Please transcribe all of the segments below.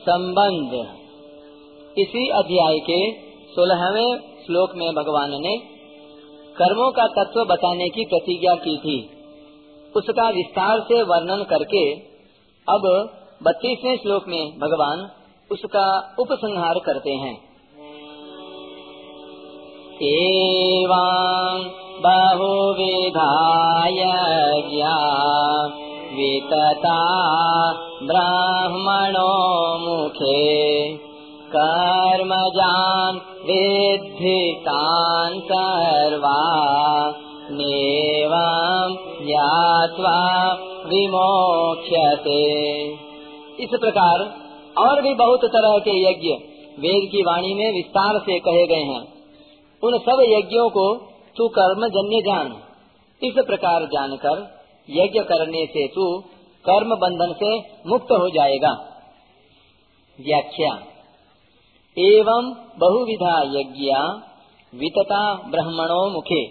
संबंध। इसी अध्याय के सोलहवें श्लोक में भगवान ने कर्मों का तत्व बताने की प्रतिज्ञा की थी। उसका विस्तार से वर्णन करके अब बत्तीसवें श्लोक में भगवान उसका उपसंहार करते हैं। एवं बहुविधाय ब्राह्मणो मुखे। कर्मजान् विद्धि तान् सर्वा। नेवं ज्ञात्वा विमोक्ष्यते। इस प्रकार और भी बहुत तरह के यज्ञ वेद की वाणी में विस्तार से कहे गए हैं। उन सब यज्ञों को तू कर्म जन्य जान। इस प्रकार जानकर यज्ञ करने से तू कर्म बंधन से मुक्त हो जाएगा। व्याख्या। एवं बहुविधा यज्ञ वितता ब्राह्मणों मुखे।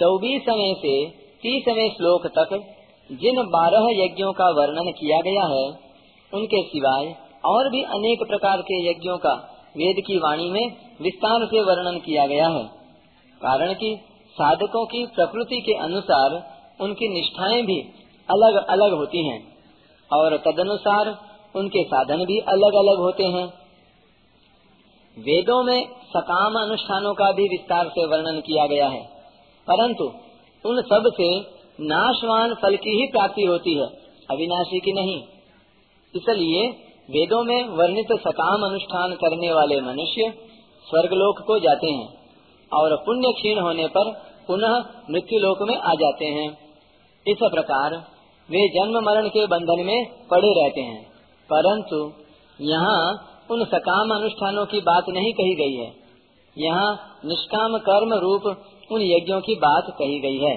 चौबीसवें से तीसवें श्लोक तक जिन बारह यज्ञों का वर्णन किया गया है, उनके सिवाय और भी अनेक प्रकार के यज्ञों का वेद की वाणी में विस्तार से वर्णन किया गया है। कारण कि साधकों की प्रकृति के अनुसार उनकी निष्ठाएँ भी अलग अलग होती हैं। और तदनुसार उनके साधन भी अलग अलग होते हैं। वेदों में सकाम अनुष्ठानों का भी विस्तार से वर्णन किया गया है। परंतु उन सबसे नाशवान फल की ही प्राप्ति होती है, अविनाशी की नहीं। इसलिए वेदों में वर्णित सकाम अनुष्ठान करने वाले मनुष्य स्वर्गलोक को जाते हैं और पुण्य क्षीण होने पर पुनः मृत्यु लोक में आ जाते हैं। इस प्रकार वे जन्म मरण के बंधन में पड़े रहते हैं। परंतु यहाँ उन सकाम अनुष्ठानों की बात नहीं कही गई है। यहाँ निष्काम कर्म रूप उन यज्ञों की बात कही गई है,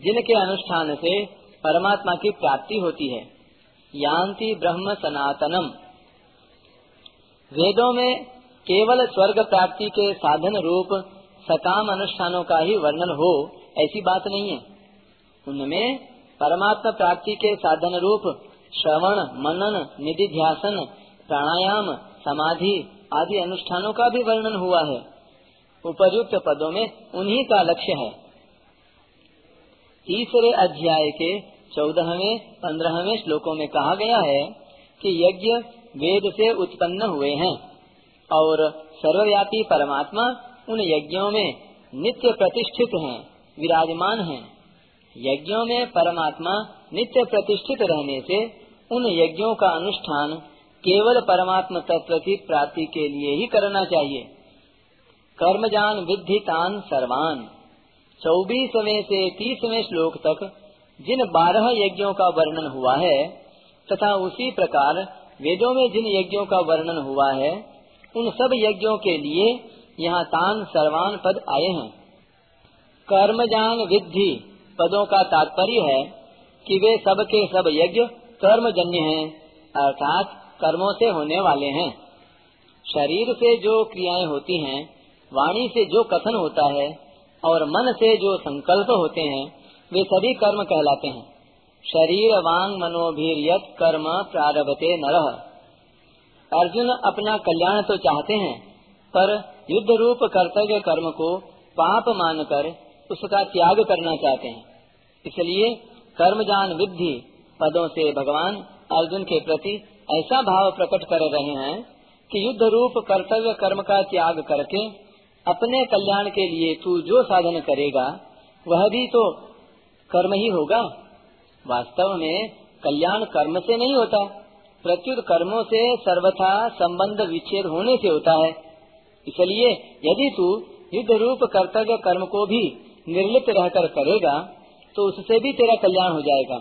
जिनके अनुष्ठान से परमात्मा की प्राप्ति होती है। यान्ति ब्रह्म सनातनम। वेदों में केवल स्वर्ग प्राप्ति के साधन रूप सकाम अनुष्ठानों का ही वर्णन हो, ऐसी बात नहीं है। उनमें परमात्मा प्राप्ति के साधन रूप, श्रवण, मनन, निधि ध्यासन, प्राणायाम, समाधि आदि अनुष्ठानों का भी वर्णन हुआ है। उपयुक्त पदों में उन्हीं का लक्ष्य है। तीसरे अध्याय के चौदहवें, पंद्रहवें श्लोकों में कहा गया है कि यज्ञ वेद से उत्पन्न हुए हैं और सर्वव्यापी परमात्मा उन यज्ञों में नित्य प्रतिष्ठित हैं, विराजमान हैं। यज्ञों में परमात्मा नित्य प्रतिष्ठित रहने से उन यज्ञों का अनुष्ठान केवल परमात्मा तत्व की प्राप्ति के लिए ही करना चाहिए। कर्मजान विद्धि तान सर्वान। चौबीसवें से तीसवें श्लोक तक जिन बारह यज्ञों का वर्णन हुआ है, तथा उसी प्रकार वेदों में जिन यज्ञों का वर्णन हुआ है, उन सब यज्ञों के लिए यहाँ तान सर्वान पद आए हैं। कर्मजान विद्धि। पदों का तात्पर्य है कि वे सब के सब यज्ञ कर्मजन्य हैं, अर्थात कर्मों से होने वाले हैं। शरीर से जो क्रियाएँ होती हैं, वाणी से जो कथन होता है, और मन से जो संकल्प होते हैं, वे सभी कर्म कहलाते हैं। शरीर वांग मनोभीर कर्म प्रारभते नरह अर्जुन अपना कल्याण तो चाहते हैं, पर युद्ध रूप कर्तव्य कर्म को पाप मानकर उसका त्याग करना चाहते हैं। इसलिए कर्मजान विद्धि पदों से भगवान अर्जुन के प्रति ऐसा भाव प्रकट कर रहे हैं कि युद्ध रूप कर्तव्य कर्म का त्याग करके अपने कल्याण के लिए तू जो साधन करेगा, वह भी तो कर्म ही होगा। वास्तव में कल्याण कर्म से नहीं होता, प्रत्युत कर्मों से सर्वथा संबंध विच्छेद होने से होता है। इसलिए यदि तू युद्ध रूप कर्तव्य कर्म को भी निर्लिप्त रहकर करेगा तो उससे भी तेरा कल्याण हो जाएगा।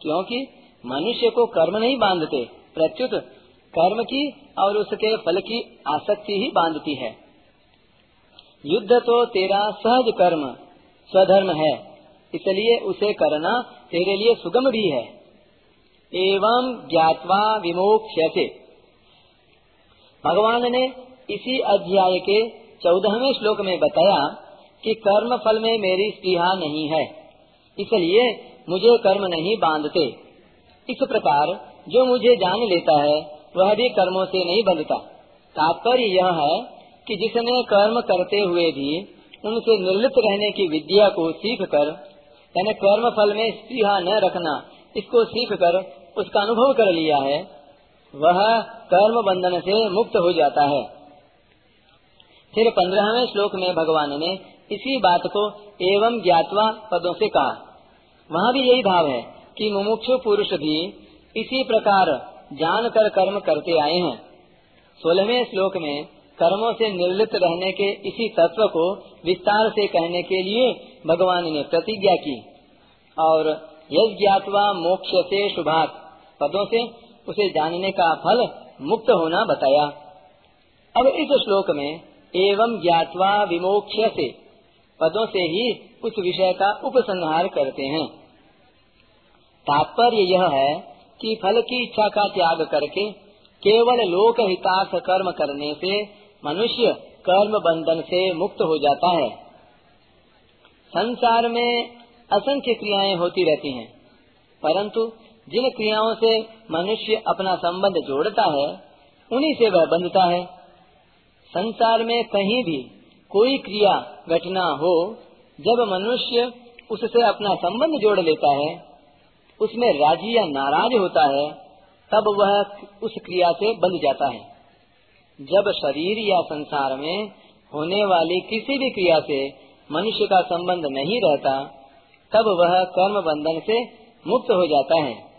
क्योंकि मनुष्य को कर्म नहीं बांधते, प्रत्युत कर्म की और उसके फल की आसक्ति ही बांधती है। युद्ध तो तेरा सहज कर्म, स्वधर्म है, इसलिए उसे करना तेरे लिए सुगम भी है। एवं ज्ञातवा विमोक्ष भगवान ने इसी अध्याय के चौदहवें श्लोक में बताया कि कर्म फल में मेरी स्त्रीहा नहीं है। इसलिए मुझे कर्म नहीं बांधते। इस प्रकार जो मुझे जान लेता है, वह भी कर्मों से नहीं बंधता। तात्पर्य यह है कि जिसने कर्म करते हुए भी उनसे निर्लिप्त रहने की विद्या को सीख कर यानी कर्म फल में स्त्रीहा न रखना, इसको सीख कर उसका अनुभव कर लिया है, वह कर्म बंधन से मुक्त हो जाता है। फिर पंद्रहवें श्लोक में भगवान ने इसी बात को एवं ज्ञातवा पदों से कहा। वहाँ भी यही भाव है कि मुमुक्षु पुरुष भी इसी प्रकार जान कर कर्म करते आए हैं। सोलहवें श्लोक में कर्मों से निर्लिप्त रहने के इसी तत्व को विस्तार से कहने के लिए भगवान ने प्रतिज्ञा की। और यज्ञातवा ज्ञातवा मोक्ष से शुभात, पदों से उसे जानने का फल मुक्त होना बताया। अब इस श्लोक में एवं ज्ञातवा विमोक्ष से पदों से ही उस विषय का उपसंहार करते हैं। तात्पर्य यह है कि फल की इच्छा का त्याग करके केवल लोक हितार्थ कर्म करने से मनुष्य कर्म बंधन से मुक्त हो जाता है। संसार में असंख्य क्रियाएँ होती रहती हैं, परंतु जिन क्रियाओं से मनुष्य अपना संबंध जोड़ता है उन्हीं से वह बंधता है। संसार में कहीं भी कोई क्रिया घटना हो, जब मनुष्य उससे अपना संबंध जोड़ लेता है, उसमें राज़ी या नाराज़ होता है, तब वह उस क्रिया से बंध जाता है। जब शरीर या संसार में होने वाली किसी भी क्रिया से मनुष्य का संबंध नहीं रहता, तब वह कर्म बंधन से मुक्त हो जाता है।